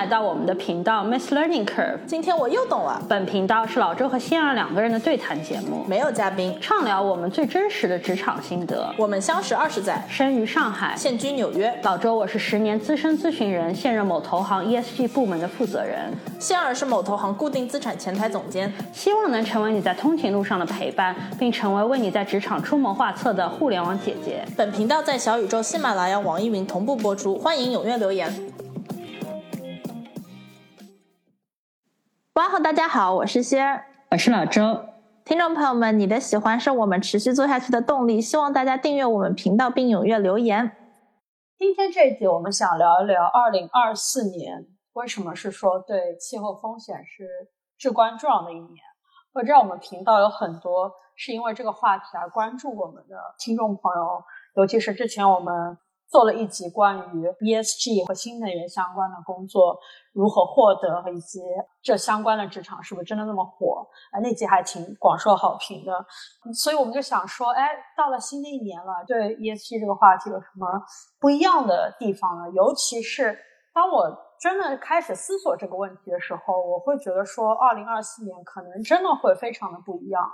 来到我们的频道 Miss Learning Curve。今天我又懂了。本频道是老周和仙儿两个人的对谈节目，没有嘉宾，畅聊我们最真实的职场心得。我们相识二十载，生于上海，现居纽约。老周，我是十年资深咨询人，现任某投行 ESG 部门的负责人。仙儿是某投行固定资产前台总监，希望能成为你在通勤路上的陪伴，并成为为你在职场出谋划策的互联网姐姐。本频道在小宇宙、喜马拉雅、网易云同步播出，欢迎踊跃留言。哇哦，大家好，我是仙儿，我是老周。听众朋友们，你的喜欢是我们持续做下去的动力，希望大家订阅我们频道并踊跃留言。今天这一集，我们想聊一聊二零二四年为什么是说对气候风险是至关重要的一年。我知道我们频道有很多是因为这个话题而关注我们的听众朋友，尤其是之前我们。做了一集关于 ESG 和新能源相关的工作如何获得，以及这相关的职场是不是真的那么火？啊，那集还挺广受好评的。所以我们就想说，哎，到了新的一年了，对 ESG 这个话题有什么不一样的地方呢？尤其是当我真的开始思索这个问题的时候，我会觉得说，二零二四年可能真的会非常的不一样。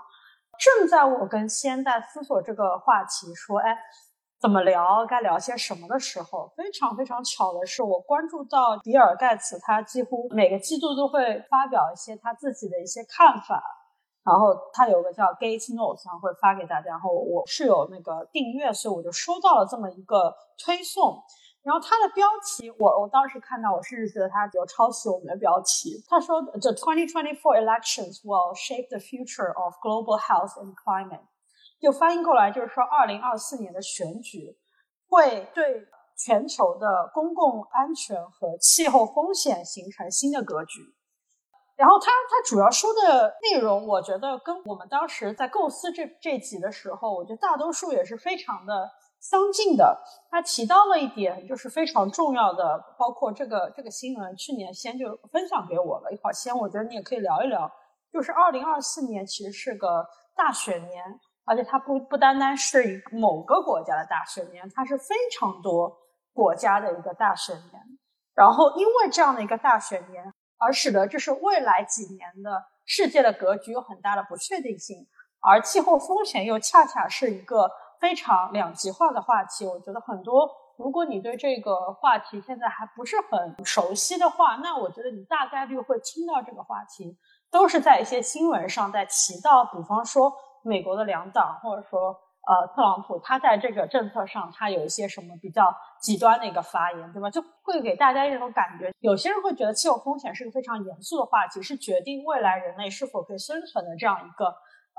正在我跟先在思索这个话题，说，哎。怎么聊？该聊些什么的时候，非常非常巧的是，我关注到比尔盖茨，他几乎每个季度都会发表一些他自己的一些看法，然后他有个叫 Gate Notes，然后会发给大家。然后我是有那个订阅，所以我就收到了这么一个推送。然后它的标题，我我当时看到，我甚至觉得它有抄袭我们的标题。他说：“The 2024 elections will shape the future of global health and climate。”就翻译过来就是说，二零二四年的选举会对全球的公共安全和气候风险形成新的格局。然后他他主要说的内容，我觉得跟我们当时在构思这这集的时候，我觉得大多数也是非常的相近的。他提到了一点，就是非常重要的，包括这个这个新闻，去年先就分享给我了。一会儿先，我觉得你也可以聊一聊，就是二零二四年其实是个大选年。而且它不不单单是一某个国家的大选年，它是非常多国家的一个大选年。然后因为这样的一个大选年，而使得就是未来几年的世界的格局有很大的不确定性。而气候风险又恰恰是一个非常两极化的话题。我觉得很多，如果你对这个话题现在还不是很熟悉的话，那我觉得你大概率会听到这个话题，都是在一些新闻上在提到，比方说。美国的两党，或者说呃特朗普，他在这个政策上，他有一些什么比较极端的一个发言，对吧？就会给大家一种感觉，有些人会觉得气候风险是个非常严肃的话题，是决定未来人类是否可以生存的这样一个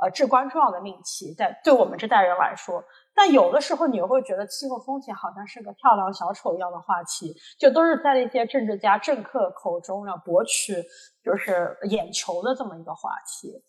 呃至关重要的命题，在对我们这代人来说。但有的时候你又会觉得气候风险好像是个跳梁小丑一样的话题，就都是在那些政治家、政客口中要博取就是眼球的这么一个话题。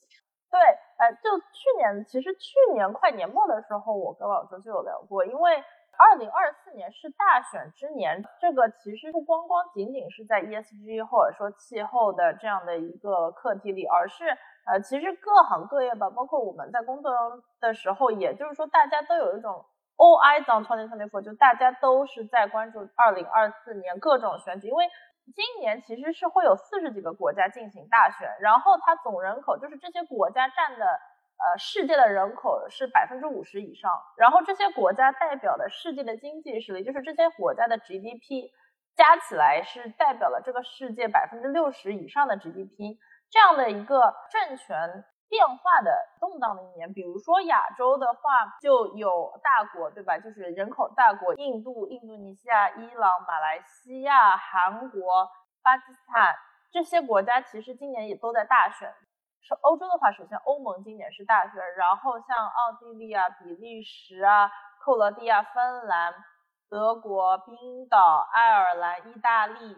对。呃，就去年，其实去年快年末的时候，我跟老周就有聊过，因为二零二四年是大选之年，这个其实不光光仅仅是在 ESG 或者说气候的这样的一个课题里，而是呃，其实各行各业吧，包括我们在工作的时候，也就是说大家都有一种 all eyes on 2024，就大家都是在关注二零二四年各种选举，因为。今年其实是会有四十几个国家进行大选，然后它总人口就是这些国家占的呃世界的人口是百分之五十以上，然后这些国家代表的世界的经济实力，就是这些国家的 GDP 加起来是代表了这个世界百分之六十以上的 GDP，这样的一个政权。变化的动荡的一年，比如说亚洲的话，就有大国，对吧？就是人口大国，印度、印度尼西亚、伊朗、马来西亚、韩国、巴基斯坦这些国家，其实今年也都在大选。是欧洲的话，首先欧盟今年是大选，然后像奥地利啊、比利时啊、克罗地亚、芬兰、德国、冰岛、爱尔兰、意大利。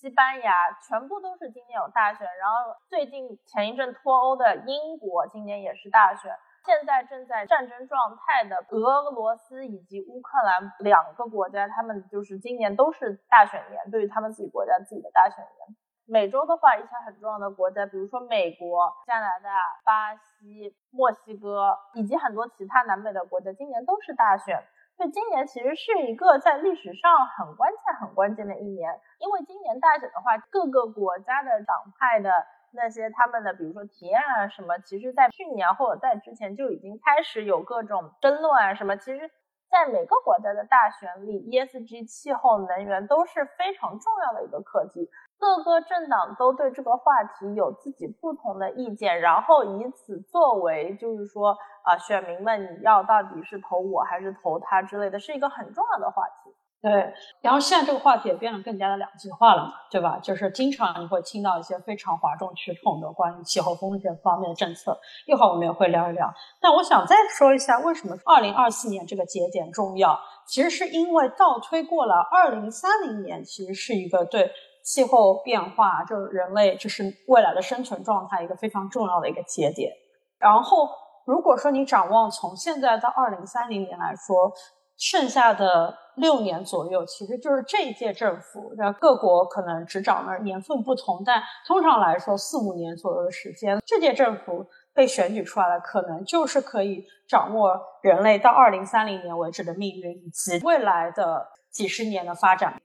西班牙全部都是今年有大选，然后最近前一阵脱欧的英国今年也是大选，现在正在战争状态的俄罗斯以及乌克兰两个国家，他们就是今年都是大选年，对于他们自己国家自己的大选年。美洲的话，一些很重要的国家，比如说美国、加拿大、巴西、墨西哥以及很多其他南美的国家，今年都是大选。就今年其实是一个在历史上很关键、很关键的一年，因为今年大选的话，各个国家的党派的那些他们的，比如说提案啊什么，其实在去年或者在之前就已经开始有各种争论啊什么。其实，在每个国家的大选里，ESG、气候、能源都是非常重要的一个课题。各个政党都对这个话题有自己不同的意见，然后以此作为，就是说。啊，选民们，你要到底是投我还是投他之类的，是一个很重要的话题。对，然后现在这个话题也变得更加的两极化了嘛，对吧？就是经常你会听到一些非常哗众取宠的关于气候风险方面的政策。一会儿我们也会聊一聊。但我想再说一下，为什么二零二四年这个节点重要？其实是因为倒推过了二零三零年，其实是一个对气候变化，就是人类就是未来的生存状态一个非常重要的一个节点。然后。如果说你展望从现在到二零三零年来说，剩下的六年左右，其实就是这一届政府，那各国可能执掌的年份不同，但通常来说四五年左右的时间，这届政府被选举出来了，可能就是可以掌握人类到二零三零年为止的命运以及未来的几十年的发展。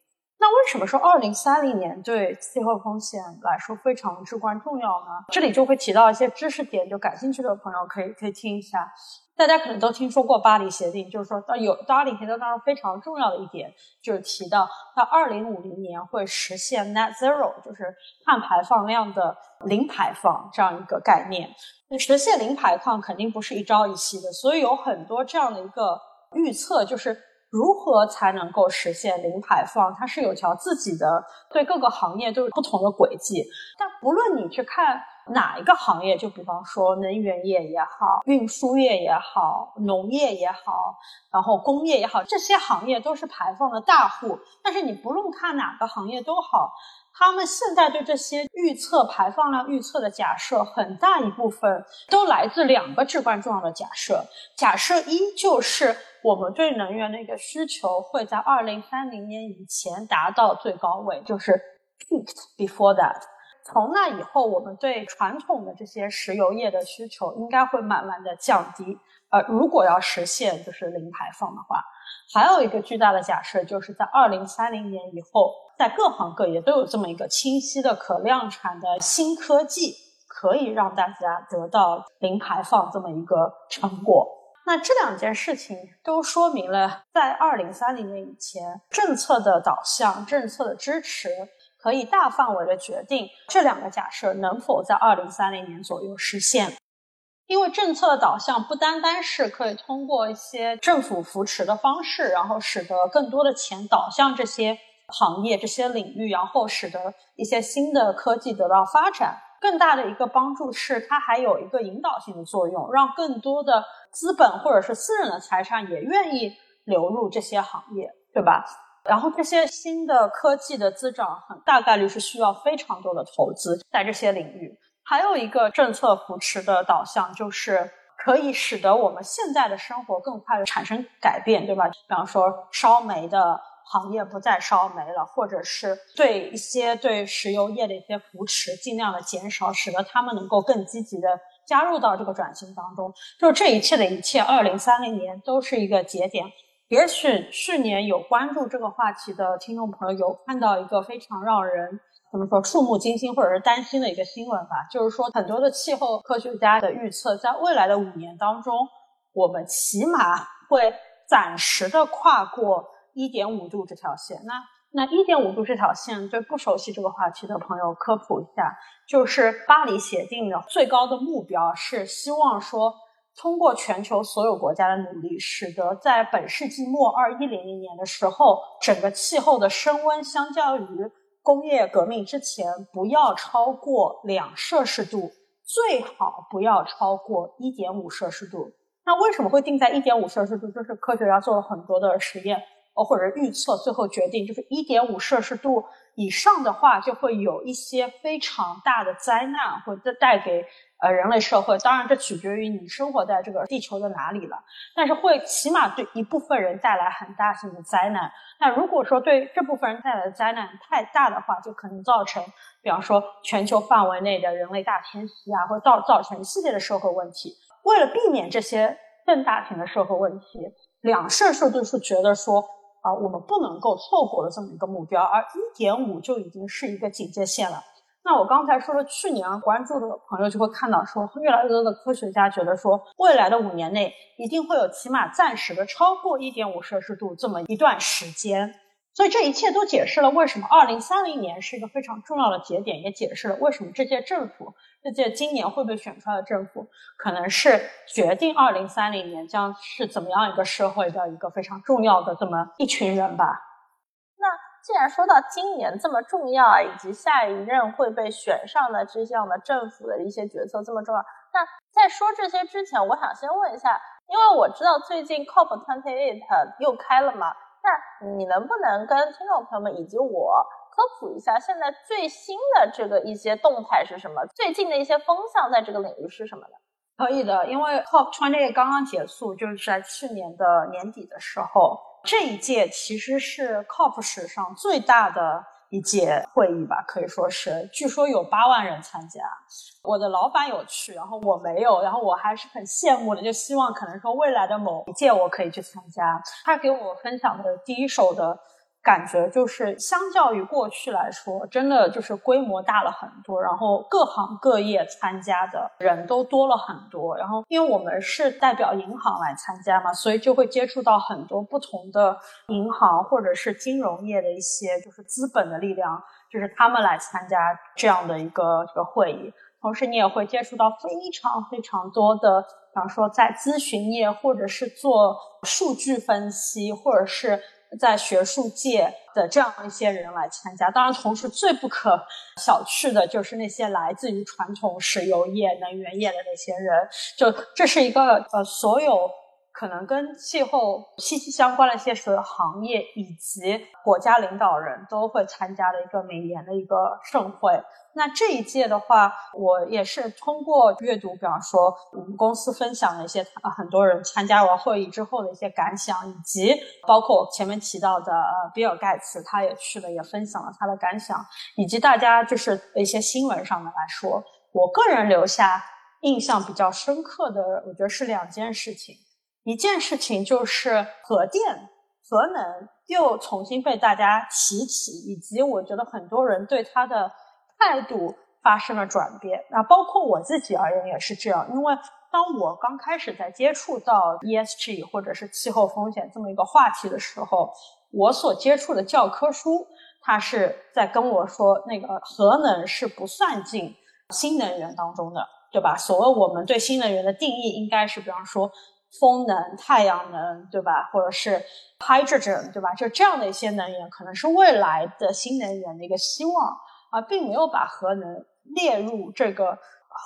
那为什么说二零三零年对气候风险来说非常至关重要呢？这里就会提到一些知识点，就感兴趣的朋友可以可以听一下。大家可能都听说过巴黎协定，就是说到有巴黎协定当中非常重要的一点，就是提到到二零五零年会实现 net zero，就是碳排放量的零排放这样一个概念。那实现零排放肯定不是一朝一夕的，所以有很多这样的一个预测，就是。如何才能够实现零排放？它是有条自己的，对各个行业都有不同的轨迹。但不论你去看哪一个行业，就比方说能源业也好，运输业也好，农业也好，然后工业也好，这些行业都是排放的大户。但是你不论看哪个行业都好，他们现在对这些预测排放量预测的假设，很大一部分都来自两个至关重要的假设。假设一就是。我们对能源的一个需求会在二零三零年以前达到最高位，就是 peaked before that。从那以后，我们对传统的这些石油业的需求应该会慢慢的降低。呃，如果要实现就是零排放的话，还有一个巨大的假设，就是在二零三零年以后，在各行各业都有这么一个清晰的可量产的新科技，可以让大家得到零排放这么一个成果。那这两件事情都说明了，在二零三零年以前，政策的导向、政策的支持可以大范围的决定这两个假设能否在二零三零年左右实现。因为政策的导向不单单是可以通过一些政府扶持的方式，然后使得更多的钱导向这些行业、这些领域，然后使得一些新的科技得到发展。更大的一个帮助是，它还有一个引导性的作用，让更多的资本或者是私人的财产也愿意流入这些行业，对吧？然后这些新的科技的增长，很大概率是需要非常多的投资在这些领域。还有一个政策扶持的导向，就是可以使得我们现在的生活更快的产生改变，对吧？比方说烧煤的。行业不再烧煤了，或者是对一些对石油业的一些扶持尽量的减少，使得他们能够更积极的加入到这个转型当中。就这一切的一切，二零三零年都是一个节点。也许去年有关注这个话题的听众朋友有看到一个非常让人怎么说触目惊心或者是担心的一个新闻吧，就是说很多的气候科学家的预测，在未来的五年当中，我们起码会暂时的跨过。一点五度这条线，那那一点五度这条线，对不熟悉这个话题的朋友科普一下，就是巴黎协定的最高的目标是希望说，通过全球所有国家的努力，使得在本世纪末二一零零年的时候，整个气候的升温相较于工业革命之前不要超过两摄氏度，最好不要超过一点五摄氏度。那为什么会定在一点五摄氏度？就是科学家做了很多的实验。哦，或者预测，最后决定就是一点五摄氏度以上的话，就会有一些非常大的灾难，会带带给呃人类社会。当然，这取决于你生活在这个地球的哪里了。但是会起码对一部分人带来很大型的灾难。那如果说对这部分人带来的灾难太大的话，就可能造成，比方说全球范围内的人类大迁徙啊，或造造成一系列的社会问题。为了避免这些更大型的社会问题。两摄氏度是觉得说啊，我们不能够错过的这么一个目标，而一点五就已经是一个警戒线了。那我刚才说的，去年关注的朋友就会看到，说越来越多的科学家觉得说，未来的五年内一定会有起码暂时的超过一点五摄氏度这么一段时间。所以这一切都解释了为什么二零三零年是一个非常重要的节点，也解释了为什么这届政府，这届今年会被选出来的政府，可能是决定二零三零年将是怎么样一个社会的一个非常重要的这么一群人吧。既然说到今年这么重要啊，以及下一任会被选上的这样的政府的一些决策这么重要，那在说这些之前，我想先问一下，因为我知道最近 COP twenty eight 又开了嘛。那你能不能跟听众朋友们以及我科普一下，现在最新的这个一些动态是什么？最近的一些风向在这个领域是什么呢？可以的，因为 COP twenty 刚刚结束，就是在去年的年底的时候，这一届其实是 COP 史上最大的。一届会议吧，可以说是，据说有八万人参加。我的老板有去，然后我没有，然后我还是很羡慕的，就希望可能说未来的某一届我可以去参加。他给我分享的第一手的。感觉就是，相较于过去来说，真的就是规模大了很多，然后各行各业参加的人都多了很多。然后，因为我们是代表银行来参加嘛，所以就会接触到很多不同的银行或者是金融业的一些就是资本的力量，就是他们来参加这样的一个这个会议。同时，你也会接触到非常非常多的，比方说在咨询业，或者是做数据分析，或者是。在学术界的这样一些人来参加，当然，同时最不可小觑的就是那些来自于传统石油业、能源业的那些人。就这是一个呃，所有可能跟气候息息相关的一些所有行业以及国家领导人都会参加的一个每年的一个盛会。那这一届的话，我也是通过阅读，比方说我们公司分享的一些很多人参加完会议之后的一些感想，以及包括我前面提到的呃比尔盖茨他也去了，也分享了他的感想，以及大家就是一些新闻上面来说，我个人留下印象比较深刻的，我觉得是两件事情，一件事情就是核电、核能又重新被大家提起，以及我觉得很多人对它的。态度发生了转变，那包括我自己而言也是这样。因为当我刚开始在接触到 ESG 或者是气候风险这么一个话题的时候，我所接触的教科书，它是在跟我说，那个核能是不算进新能源当中的，对吧？所谓我们对新能源的定义，应该是比方说风能、太阳能，对吧？或者是 hydrogen，对吧？就这样的一些能源，可能是未来的新能源的一个希望。啊，并没有把核能列入这个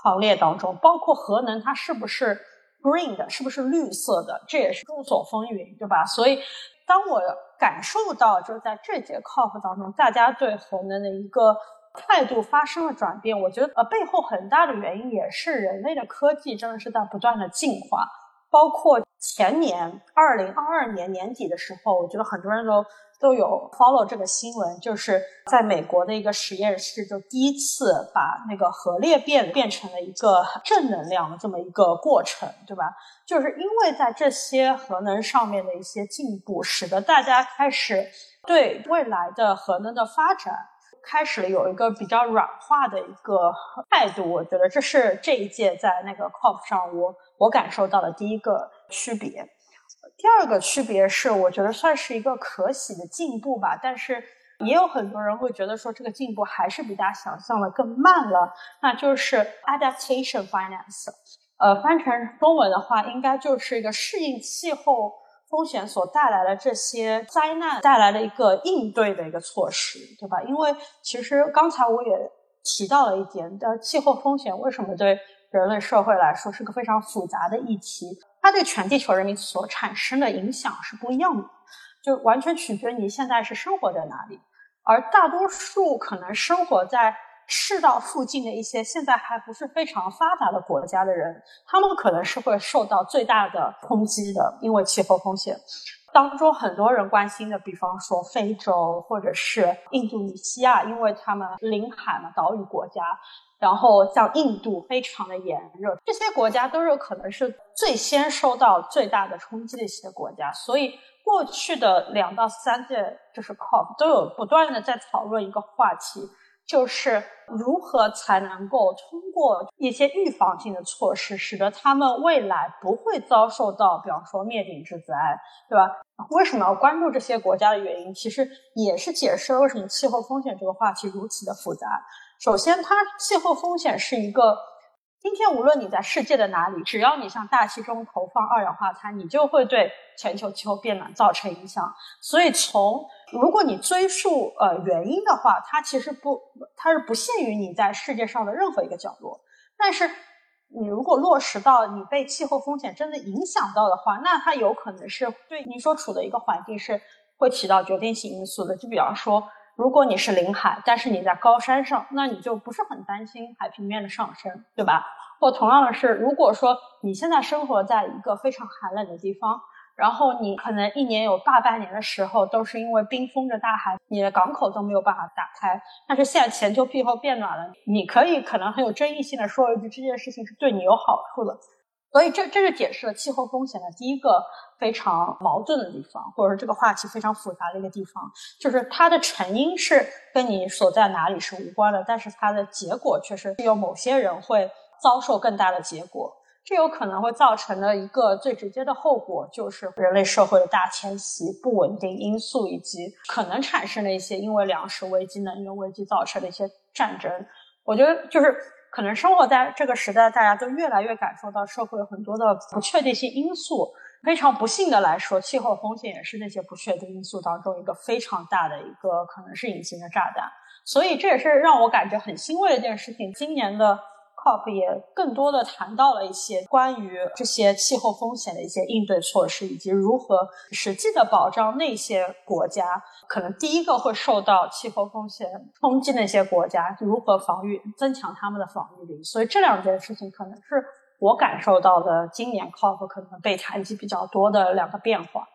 行列当中，包括核能它是不是 green 的，是不是绿色的，这也是众所风云，对吧？所以，当我感受到就是在这节 COP 当中，大家对核能的一个态度发生了转变，我觉得呃背后很大的原因也是人类的科技真的是在不断的进化，包括前年二零二二年年底的时候，我觉得很多人都。都有 follow 这个新闻，就是在美国的一个实验室，就第一次把那个核裂变变成了一个正能量的这么一个过程，对吧？就是因为在这些核能上面的一些进步，使得大家开始对未来的核能的发展开始了有一个比较软化的一个态度。我觉得这是这一届在那个 COP 上我我感受到的第一个区别。第二个区别是，我觉得算是一个可喜的进步吧，但是也有很多人会觉得说这个进步还是比大家想象的更慢了。那就是 adaptation finance，呃，翻成中文的话，应该就是一个适应气候风险所带来的这些灾难带来的一个应对的一个措施，对吧？因为其实刚才我也提到了一点，呃，气候风险为什么对人类社会来说是个非常复杂的议题？它对全地球人民所产生的影响是不一样的，就完全取决于你现在是生活在哪里。而大多数可能生活在赤道附近的一些现在还不是非常发达的国家的人，他们可能是会受到最大的冲击的，因为气候风险。当中很多人关心的，比方说非洲或者是印度尼西亚，因为他们临海嘛，岛屿国家。然后像印度非常的炎热，这些国家都是可能是最先受到最大的冲击的一些国家。所以过去的两到三届就是 COP 都有不断的在讨论一个话题。就是如何才能够通过一些预防性的措施，使得他们未来不会遭受到，比方说灭顶之灾，对吧？为什么要关注这些国家的原因，其实也是解释了为什么气候风险这个话题如此的复杂。首先，它气候风险是一个。今天无论你在世界的哪里，只要你向大气中投放二氧化碳，你就会对全球气候变暖造成影响。所以，从如果你追溯呃原因的话，它其实不，它是不限于你在世界上的任何一个角落。但是，你如果落实到你被气候风险真的影响到的话，那它有可能是对你所处的一个环境是会起到决定性因素的。就比方说，如果你是临海，但是你在高山上，那你就不是很担心海平面的上升，对吧？或同样的是，如果说你现在生活在一个非常寒冷的地方，然后你可能一年有大半年的时候都是因为冰封着大海，你的港口都没有办法打开。但是现在全球气候变暖了，你可以可能很有争议性的说一句，这件事情是对你有好处的。所以这这是解释了气候风险的第一个非常矛盾的地方，或者说这个话题非常复杂的一个地方，就是它的成因是跟你所在哪里是无关的，但是它的结果却是有某些人会遭受更大的结果。这有可能会造成的一个最直接的后果，就是人类社会的大迁徙、不稳定因素，以及可能产生的一些因为粮食危机、能源危机造成的一些战争。我觉得就是。可能生活在这个时代，大家都越来越感受到社会很多的不确定性因素。非常不幸的来说，气候风险也是那些不确定因素当中一个非常大的一个可能是隐形的炸弹。所以这也是让我感觉很欣慰的一件事情。今年的。COP 也更多的谈到了一些关于这些气候风险的一些应对措施，以及如何实际的保障那些国家可能第一个会受到气候风险冲击那些国家如何防御，增强他们的防御力。所以这两件事情可能是我感受到的今年 COP 可能被谈及比较多的两个变化。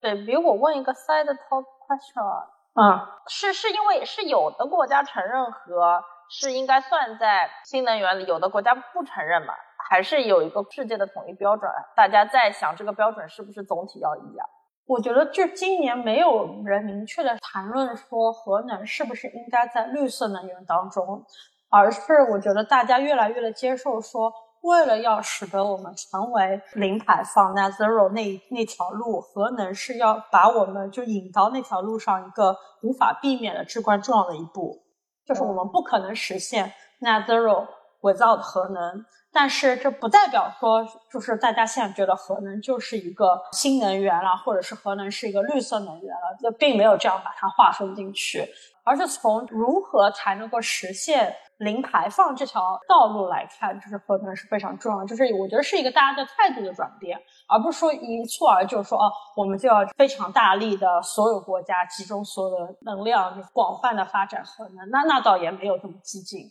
对比如我问一个 side talk question，嗯，是是因为是有的国家承认和。是应该算在新能源里，有的国家不承认嘛？还是有一个世界的统一标准？大家在想这个标准是不是总体要一样？我觉得这今年没有人明确的谈论说核能是不是应该在绿色能源当中，而是我觉得大家越来越的接受说，为了要使得我们成为零排放 net zero 那那条路，核能是要把我们就引到那条路上一个无法避免的至关重要的一步。就是我们不可能实现 net zero without 核能，但是这不代表说，就是大家现在觉得核能就是一个新能源了，或者是核能是一个绿色能源了，这并没有这样把它划分进去，而是从如何才能够实现。零排放这条道路来看，就是核能是非常重要。就是我觉得是一个大家的态度的转变，而不是说一蹴而就说哦，我们就要非常大力的所有国家集中所有的能量，就广泛的发展核能。那那倒也没有这么激进。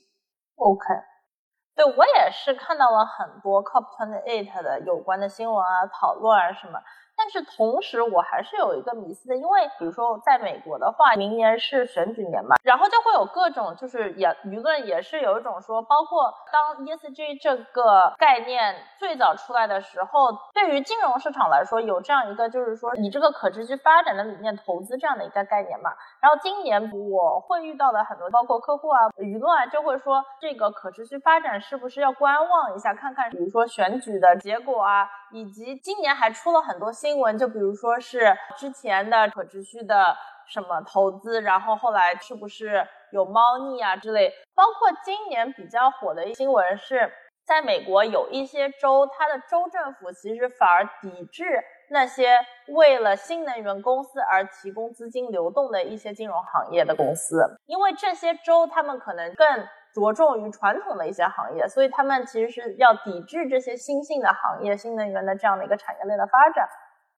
OK，对我也是看到了很多 COP28 的有关的新闻啊、讨论啊什么。但是同时，我还是有一个迷思的，因为比如说在美国的话，明年是选举年嘛，然后就会有各种就是也舆论也是有一种说，包括当 ESG 这个概念最早出来的时候，对于金融市场来说，有这样一个就是说以这个可持续发展的理念投资这样的一个概念嘛。然后今年我会遇到的很多包括客户啊、舆论啊，就会说这个可持续发展是不是要观望一下，看看比如说选举的结果啊。以及今年还出了很多新闻，就比如说是之前的可持续的什么投资，然后后来是不是有猫腻啊之类。包括今年比较火的新闻是，在美国有一些州，它的州政府其实反而抵制那些为了新能源公司而提供资金流动的一些金融行业的公司，因为这些州他们可能更。着重于传统的一些行业，所以他们其实是要抵制这些新兴的行业、新能源的这样的一个产业链的发展。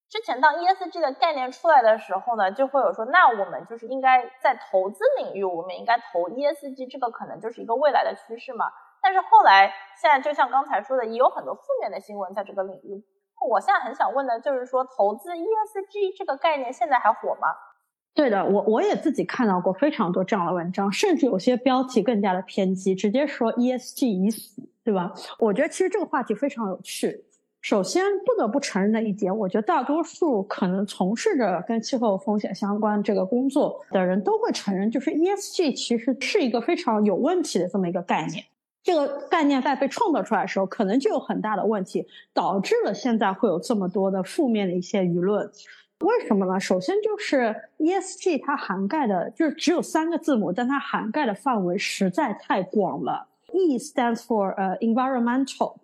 之前当 ESG 的概念出来的时候呢，就会有说，那我们就是应该在投资领域，我们应该投 ESG，这个可能就是一个未来的趋势嘛。但是后来，现在就像刚才说的，也有很多负面的新闻在这个领域我现在很想问的就是说，投资 ESG 这个概念现在还火吗？对的，我我也自己看到过非常多这样的文章，甚至有些标题更加的偏激，直接说 ESG 已死，对吧？我觉得其实这个话题非常有趣。首先不得不承认的一点，我觉得大多数可能从事着跟气候风险相关这个工作的人都会承认，就是 ESG 其实是一个非常有问题的这么一个概念。这个概念在被创造出来的时候，可能就有很大的问题，导致了现在会有这么多的负面的一些舆论。为什么呢？首先就是 ESG 它涵盖的就是只有三个字母，但它涵盖的范围实在太广了。E stands for 呃 environmental，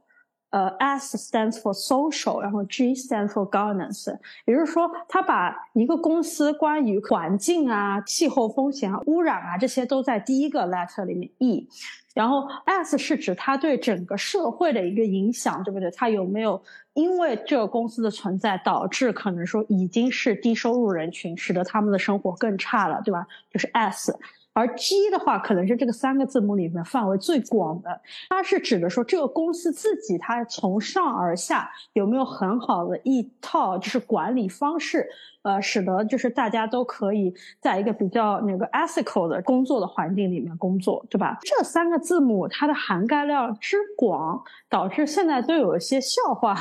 呃 S stands for social，然后 G stands for governance。也就是说，它把一个公司关于环境啊、气候风险啊、污染啊这些都在第一个 letter 里面 E。然后 S 是指它对整个社会的一个影响，对不对？它有没有因为这个公司的存在导致可能说已经是低收入人群，使得他们的生活更差了，对吧？就是 S。而 G 的话，可能是这个三个字母里面范围最广的，它是指的说这个公司自己它从上而下有没有很好的一套就是管理方式，呃，使得就是大家都可以在一个比较那个 ethical 的工作的环境里面工作，对吧？这三个字母它的涵盖量之广，导致现在都有一些笑话。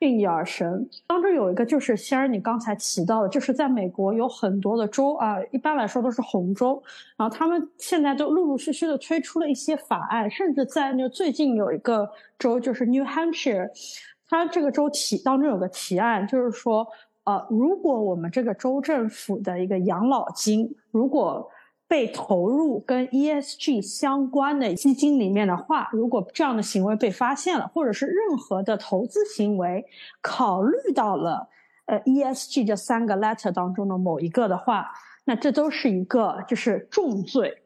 应运而生，当中有一个就是仙儿你刚才提到的，就是在美国有很多的州啊，一般来说都是红州，然后他们现在都陆陆续续的推出了一些法案，甚至在那最近有一个州就是 New Hampshire，它这个州提当中有个提案，就是说，呃，如果我们这个州政府的一个养老金，如果被投入跟 ESG 相关的基金里面的话，如果这样的行为被发现了，或者是任何的投资行为考虑到了呃 ESG 这三个 letter 当中的某一个的话，那这都是一个就是重罪。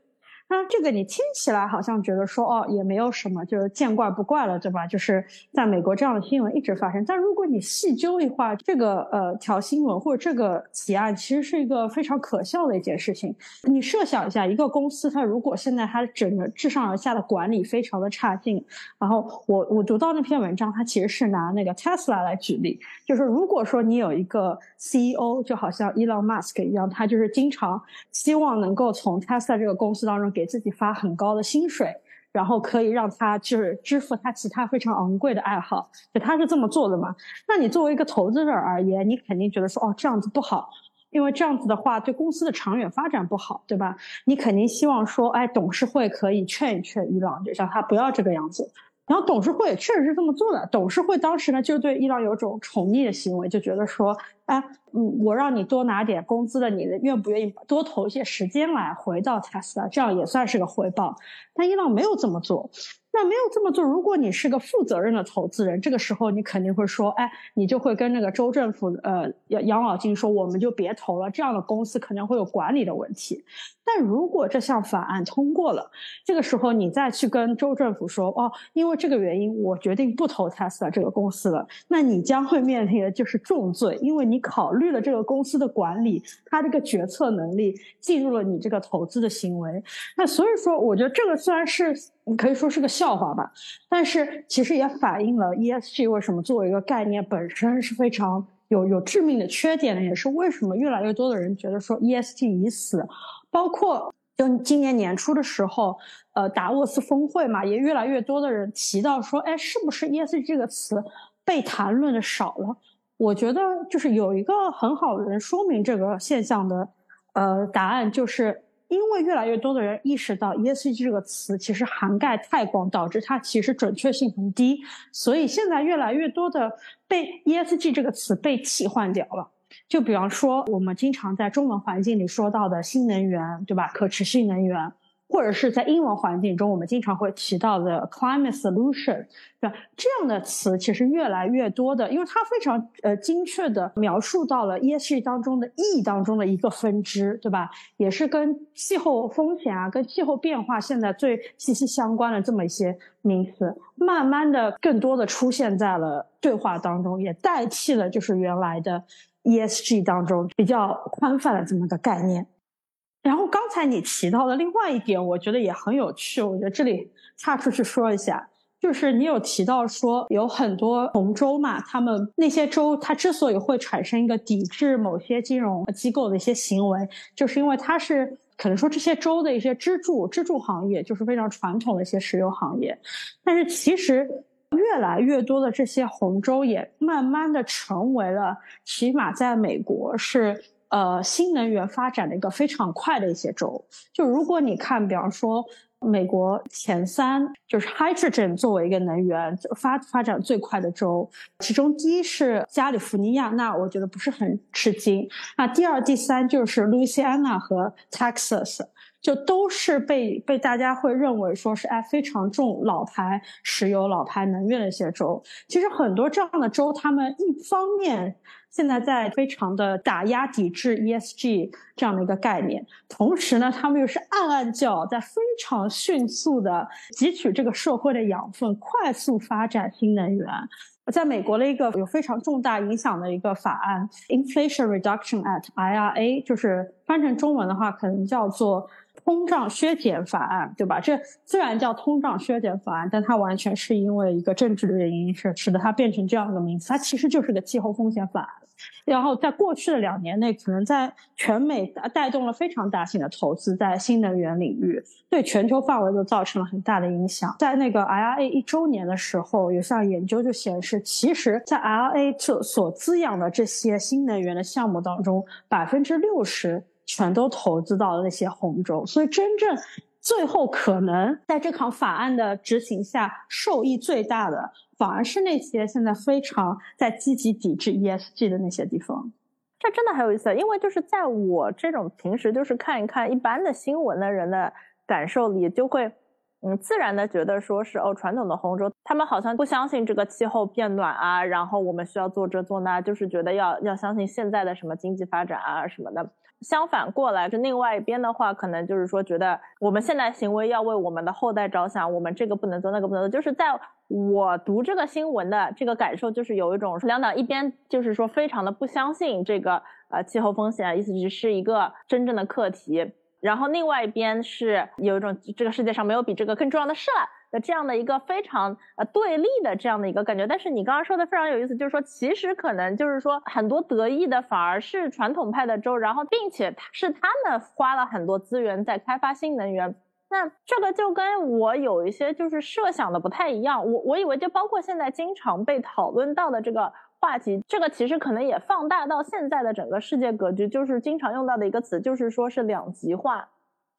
那这个你听起来好像觉得说哦也没有什么，就是见怪不怪了，对吧？就是在美国这样的新闻一直发生。但如果你细究一话，这个呃条新闻或者这个提案其实是一个非常可笑的一件事情。你设想一下，一个公司它如果现在它整个自上而下的管理非常的差劲，然后我我读到那篇文章，它其实是拿那个 Tesla 来举例，就是如果说你有一个 CEO，就好像 Elon Musk 一样，他就是经常希望能够从 Tesla 这个公司当中给给自己发很高的薪水，然后可以让他就是支付他其他非常昂贵的爱好，就他是这么做的嘛？那你作为一个投资者而言，你肯定觉得说哦这样子不好，因为这样子的话对公司的长远发展不好，对吧？你肯定希望说，哎，董事会可以劝一劝伊朗，就让他不要这个样子。然后董事会也确实是这么做的。董事会当时呢，就对伊朗有种宠溺的行为，就觉得说，哎，嗯，我让你多拿点工资的，你愿不愿意多投一些时间来回到 Tesla，这样也算是个回报。但伊朗没有这么做。那没有这么做，如果你是个负责任的投资人，这个时候你肯定会说，哎，你就会跟那个州政府呃养养老金说，我们就别投了，这样的公司可能会有管理的问题。但如果这项法案通过了，这个时候你再去跟州政府说，哦，因为这个原因，我决定不投 Tesla 这个公司了，那你将会面临的就是重罪，因为你考虑了这个公司的管理，它这个决策能力进入了你这个投资的行为。那所以说，我觉得这个虽然是。可以说是个笑话吧，但是其实也反映了 ESG 为什么作为一个概念本身是非常有有致命的缺点呢，也是为什么越来越多的人觉得说 ESG 已死。包括就今年年初的时候，呃，达沃斯峰会嘛，也越来越多的人提到说，哎，是不是 ESG 这个词被谈论的少了？我觉得就是有一个很好的人说明这个现象的，呃，答案就是。因为越来越多的人意识到 ESG 这个词其实涵盖太广，导致它其实准确性很低，所以现在越来越多的被 ESG 这个词被替换掉了。就比方说，我们经常在中文环境里说到的新能源，对吧？可持续能源。或者是在英文环境中，我们经常会提到的 climate solution，对吧？这样的词其实越来越多的，因为它非常呃精确的描述到了 ESG 当中的 E 当中的一个分支，对吧？也是跟气候风险啊、跟气候变化现在最息息相关的这么一些名词，慢慢的更多的出现在了对话当中，也代替了就是原来的 ESG 当中比较宽泛的这么个概念。然后刚才你提到的另外一点，我觉得也很有趣。我觉得这里岔出去说一下，就是你有提到说有很多红州嘛，他们那些州它之所以会产生一个抵制某些金融机构的一些行为，就是因为它是可能说这些州的一些支柱支柱行业就是非常传统的一些石油行业，但是其实越来越多的这些红州也慢慢的成为了起码在美国是。呃，新能源发展的一个非常快的一些州，就如果你看，比方说美国前三，就是 hydrogen 作为一个能源发发展最快的州，其中第一是加利福尼亚，那我觉得不是很吃惊。那第二、第三就是 Louisiana 和 Texas，就都是被被大家会认为说是哎非常重老牌石油、老牌能源的一些州。其实很多这样的州，他们一方面。现在在非常的打压抵制 ESG 这样的一个概念，同时呢，他们又是暗暗叫在非常迅速的汲取这个社会的养分，快速发展新能源。在美国的一个有非常重大影响的一个法案 Inflation Reduction Act（IRA），就是翻成中文的话，可能叫做通胀削减法案，对吧？这虽然叫通胀削减法案，但它完全是因为一个政治的原因，是使得它变成这样一个名词。它其实就是个气候风险法案。然后在过去的两年内，可能在全美带动了非常大型的投资在新能源领域，对全球范围都造成了很大的影响。在那个 IRA 一周年的时候，有项研究就显示，其实，在 IRA 所所滋养的这些新能源的项目当中，百分之六十全都投资到了那些红州。所以，真正最后可能在这场法案的执行下受益最大的。反而是那些现在非常在积极抵制 ESG 的那些地方，这真的很有意思。因为就是在我这种平时就是看一看一般的新闻的人的感受里，就会嗯自然的觉得说是哦，传统的红州他们好像不相信这个气候变暖啊，然后我们需要做这做那，就是觉得要要相信现在的什么经济发展啊什么的。相反过来，就另外一边的话，可能就是说，觉得我们现在行为要为我们的后代着想，我们这个不能做，那个不能做。就是在我读这个新闻的这个感受，就是有一种两党一边就是说非常的不相信这个呃气候风险，意思是一个真正的课题，然后另外一边是有一种这个世界上没有比这个更重要的事了。的这样的一个非常呃对立的这样的一个感觉，但是你刚刚说的非常有意思，就是说其实可能就是说很多得意的反而是传统派的州，然后并且是他们花了很多资源在开发新能源，那这个就跟我有一些就是设想的不太一样，我我以为就包括现在经常被讨论到的这个话题，这个其实可能也放大到现在的整个世界格局，就是经常用到的一个词，就是说是两极化。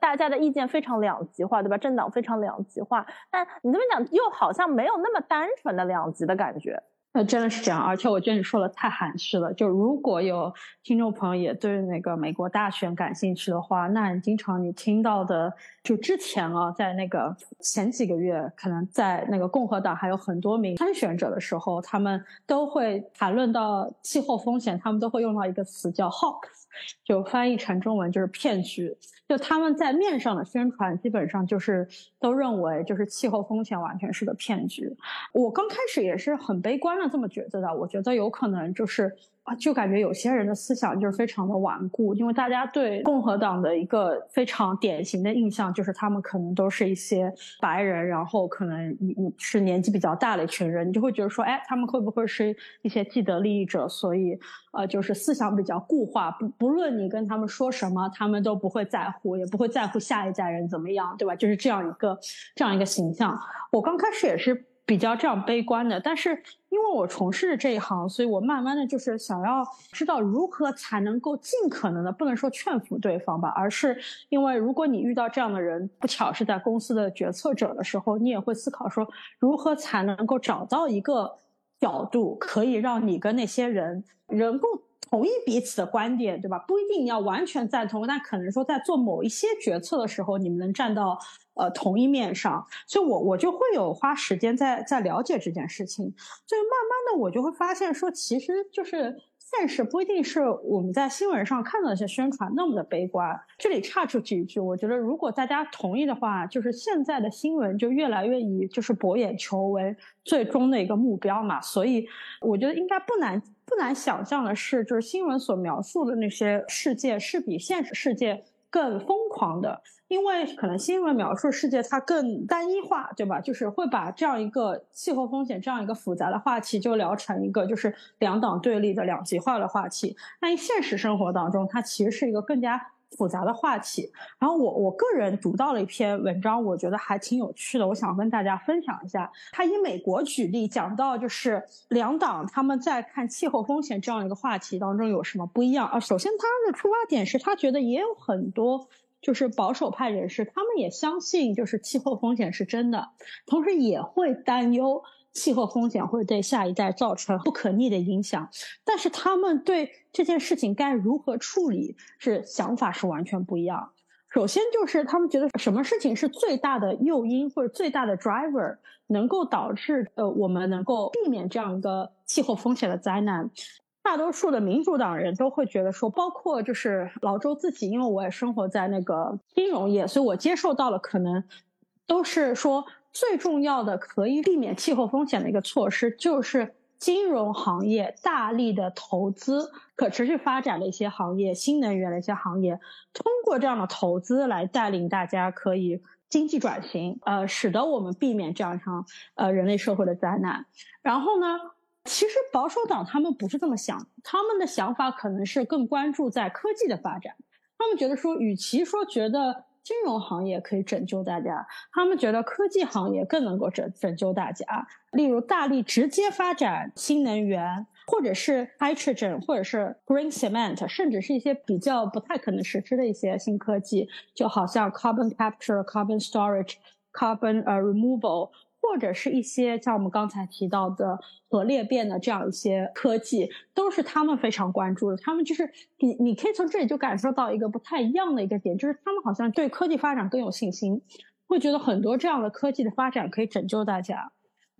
大家的意见非常两极化，对吧？政党非常两极化，但你这么讲又好像没有那么单纯的两极的感觉。那真的是这样，而且我觉得你说的太含蓄了。就如果有听众朋友也对那个美国大选感兴趣的话，那你经常你听到的，就之前啊，在那个前几个月，可能在那个共和党还有很多名参选者的时候，他们都会谈论到气候风险，他们都会用到一个词叫 “hoax”，就翻译成中文就是骗局。就他们在面上的宣传，基本上就是都认为就是气候风险完全是个骗局。我刚开始也是很悲观的这么觉得的，我觉得有可能就是。啊，就感觉有些人的思想就是非常的顽固，因为大家对共和党的一个非常典型的印象就是他们可能都是一些白人，然后可能你你是年纪比较大的一群人，你就会觉得说，哎，他们会不会是一些既得利益者？所以，呃，就是思想比较固化，不不论你跟他们说什么，他们都不会在乎，也不会在乎下一代人怎么样，对吧？就是这样一个这样一个形象。我刚开始也是。比较这样悲观的，但是因为我从事这一行，所以我慢慢的就是想要知道如何才能够尽可能的，不能说劝服对方吧，而是因为如果你遇到这样的人，不巧是在公司的决策者的时候，你也会思考说，如何才能够找到一个角度，可以让你跟那些人能够同意彼此的观点，对吧？不一定你要完全赞同，但可能说在做某一些决策的时候，你们能站到。呃，同一面上，所以我我就会有花时间在在了解这件事情，所以慢慢的我就会发现说，其实就是现实不一定是我们在新闻上看到那些宣传那么的悲观。这里插出几句，我觉得如果大家同意的话，就是现在的新闻就越来越以就是博眼球为最终的一个目标嘛，所以我觉得应该不难不难想象的是，就是新闻所描述的那些世界是比现实世界。更疯狂的，因为可能新闻描述世界它更单一化，对吧？就是会把这样一个气候风险这样一个复杂的话题，就聊成一个就是两党对立的两极化的话题。那现实生活当中，它其实是一个更加。复杂的话题，然后我我个人读到了一篇文章，我觉得还挺有趣的，我想跟大家分享一下。他以美国举例，讲到就是两党他们在看气候风险这样一个话题当中有什么不一样啊？首先，他的出发点是他觉得也有很多就是保守派人士，他们也相信就是气候风险是真的，同时也会担忧。气候风险会对下一代造成不可逆的影响，但是他们对这件事情该如何处理是想法是完全不一样。首先就是他们觉得什么事情是最大的诱因或者最大的 driver，能够导致呃我们能够避免这样一个气候风险的灾难。大多数的民主党人都会觉得说，包括就是老周自己，因为我也生活在那个金融业，所以我接受到了可能都是说。最重要的可以避免气候风险的一个措施，就是金融行业大力的投资可持续发展的一些行业、新能源的一些行业，通过这样的投资来带领大家可以经济转型，呃，使得我们避免这样一场呃人类社会的灾难。然后呢，其实保守党他们不是这么想，他们的想法可能是更关注在科技的发展，他们觉得说，与其说觉得。金融行业可以拯救大家，他们觉得科技行业更能够拯拯救大家。例如，大力直接发展新能源，或者是 hydrogen，或者是 green cement，甚至是一些比较不太可能实施的一些新科技，就好像 carbon capture、carbon storage、carbon 呃 removal。或者是一些像我们刚才提到的核裂变的这样一些科技，都是他们非常关注的。他们就是你，你可以从这里就感受到一个不太一样的一个点，就是他们好像对科技发展更有信心，会觉得很多这样的科技的发展可以拯救大家，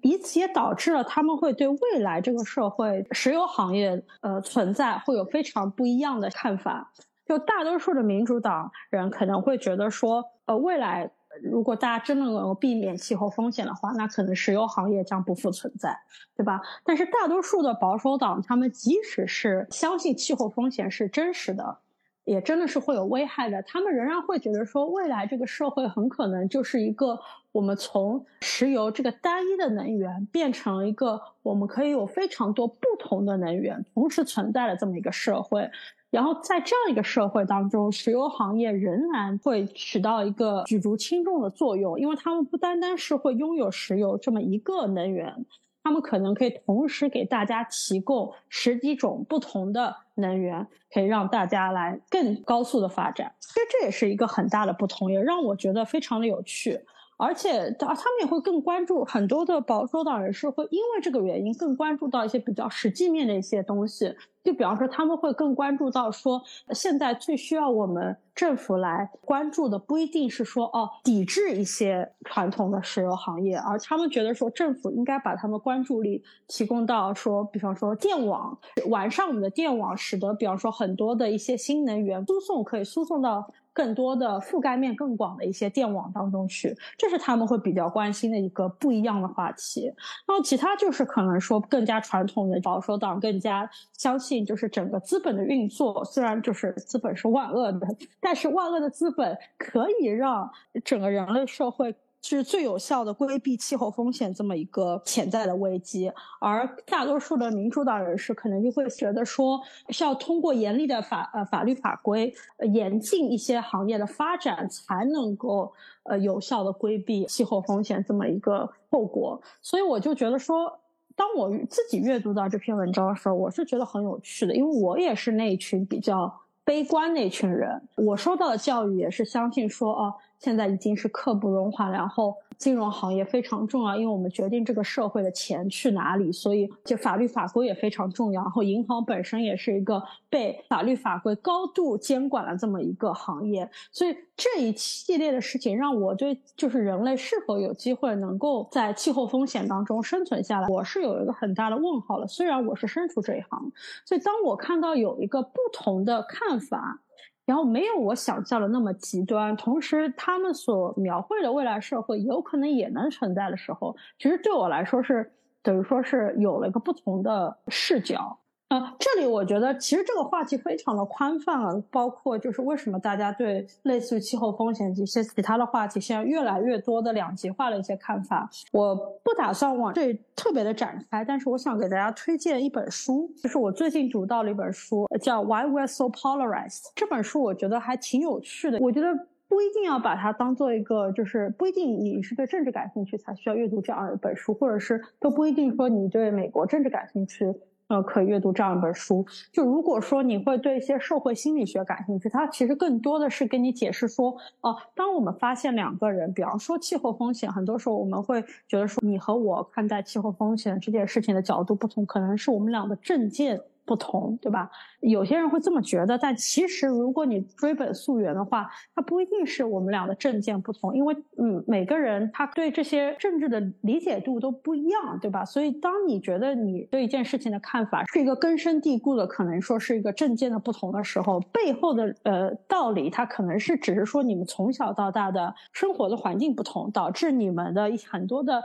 以此也导致了他们会对未来这个社会石油行业呃存在会有非常不一样的看法。就大多数的民主党人可能会觉得说，呃，未来。如果大家真的能够避免气候风险的话，那可能石油行业将不复存在，对吧？但是大多数的保守党，他们即使是相信气候风险是真实的，也真的是会有危害的，他们仍然会觉得说，未来这个社会很可能就是一个我们从石油这个单一的能源变成一个我们可以有非常多不同的能源同时存在的这么一个社会。然后在这样一个社会当中，石油行业仍然会起到一个举足轻重的作用，因为他们不单单是会拥有石油这么一个能源，他们可能可以同时给大家提供十几种不同的能源，可以让大家来更高速的发展。其实这也是一个很大的不同，也让我觉得非常的有趣。而且他他们也会更关注很多的保守党人士会因为这个原因更关注到一些比较实际面的一些东西，就比方说他们会更关注到说，现在最需要我们政府来关注的不一定是说哦抵制一些传统的石油行业，而他们觉得说政府应该把他们关注力提供到说，比方说电网，完善我们的电网，使得比方说很多的一些新能源输送可以输送到。更多的覆盖面更广的一些电网当中去，这是他们会比较关心的一个不一样的话题。然后其他就是可能说更加传统的保守党更加相信就是整个资本的运作，虽然就是资本是万恶的，但是万恶的资本可以让整个人类社会。是最有效的规避气候风险这么一个潜在的危机，而大多数的民主党人士可能就会觉得说，是要通过严厉的法呃法律法规，严禁一些行业的发展，才能够呃有效的规避气候风险这么一个后果。所以我就觉得说，当我自己阅读到这篇文章的时候，我是觉得很有趣的，因为我也是那一群比较悲观那群人，我受到的教育也是相信说，哦。现在已经是刻不容缓，然后金融行业非常重要，因为我们决定这个社会的钱去哪里，所以就法律法规也非常重要。然后银行本身也是一个被法律法规高度监管的这么一个行业，所以这一系列的事情让我对就是人类是否有机会能够在气候风险当中生存下来，我是有一个很大的问号了。虽然我是身处这一行，所以当我看到有一个不同的看法。然后没有我想象的那么极端，同时他们所描绘的未来社会有可能也能存在的时候，其实对我来说是等于说是有了一个不同的视角。呃，这里我觉得其实这个话题非常的宽泛啊，包括就是为什么大家对类似于气候风险这些其他的话题，现在越来越多的两极化的一些看法。我不打算往这特别的展开，但是我想给大家推荐一本书，就是我最近读到了一本书，叫《Why We're So Polarized》。这本书我觉得还挺有趣的，我觉得不一定要把它当做一个，就是不一定你是对政治感兴趣才需要阅读这样一本书，或者是都不一定说你对美国政治感兴趣。呃，可以阅读这样一本书。就如果说你会对一些社会心理学感兴趣，它其实更多的是跟你解释说，哦，当我们发现两个人，比方说气候风险，很多时候我们会觉得说，你和我看待气候风险这件事情的角度不同，可能是我们俩的政见。不同，对吧？有些人会这么觉得，但其实如果你追本溯源的话，它不一定是我们俩的政见不同，因为嗯，每个人他对这些政治的理解度都不一样，对吧？所以当你觉得你对一件事情的看法是一个根深蒂固的，可能说是一个政见的不同的时候，背后的呃道理，它可能是只是说你们从小到大的生活的环境不同，导致你们的很多的。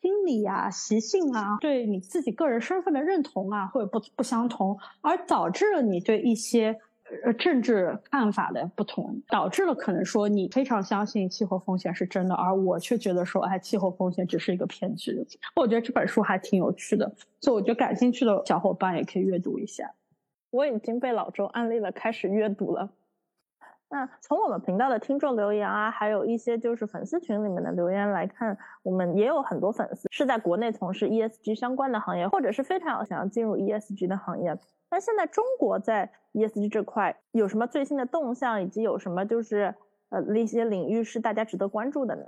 心理啊、习性啊，对你自己个人身份的认同啊，会不不相同，而导致了你对一些呃政治看法的不同，导致了可能说你非常相信气候风险是真的，而我却觉得说，哎，气候风险只是一个骗局。我觉得这本书还挺有趣的，所以我觉得感兴趣的小伙伴也可以阅读一下。我已经被老周安利了，开始阅读了。那从我们频道的听众留言啊，还有一些就是粉丝群里面的留言来看，我们也有很多粉丝是在国内从事 ESG 相关的行业，或者是非常想要进入 ESG 的行业。那现在中国在 ESG 这块有什么最新的动向，以及有什么就是呃那些领域是大家值得关注的呢？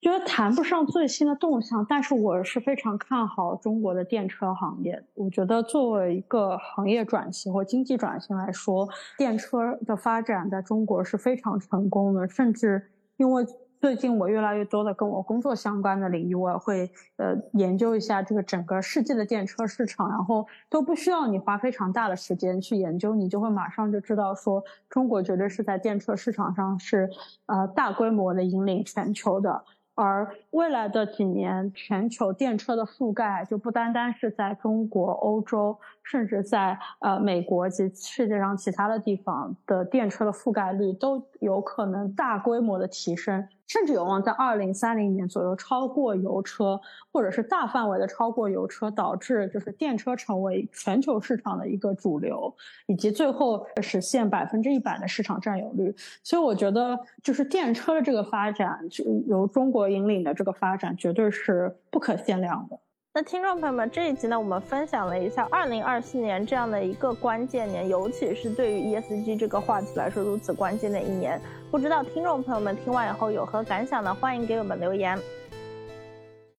觉得谈不上最新的动向，但是我是非常看好中国的电车行业。我觉得作为一个行业转型或经济转型来说，电车的发展在中国是非常成功的。甚至因为最近我越来越多的跟我工作相关的领域，我也会呃研究一下这个整个世界的电车市场，然后都不需要你花非常大的时间去研究，你就会马上就知道说，中国绝对是在电车市场上是呃大规模的引领全球的。而未来的几年，全球电车的覆盖就不单单是在中国、欧洲，甚至在呃美国及世界上其他的地方的电车的覆盖率都有可能大规模的提升。甚至有望在二零三零年左右超过油车，或者是大范围的超过油车，导致就是电车成为全球市场的一个主流，以及最后实现百分之一百的市场占有率。所以我觉得，就是电车的这个发展，就由中国引领的这个发展，绝对是不可限量的。那听众朋友们，这一集呢，我们分享了一下二零二四年这样的一个关键年，尤其是对于 ESG 这个话题来说如此关键的一年。不知道听众朋友们听完以后有何感想呢？欢迎给我们留言。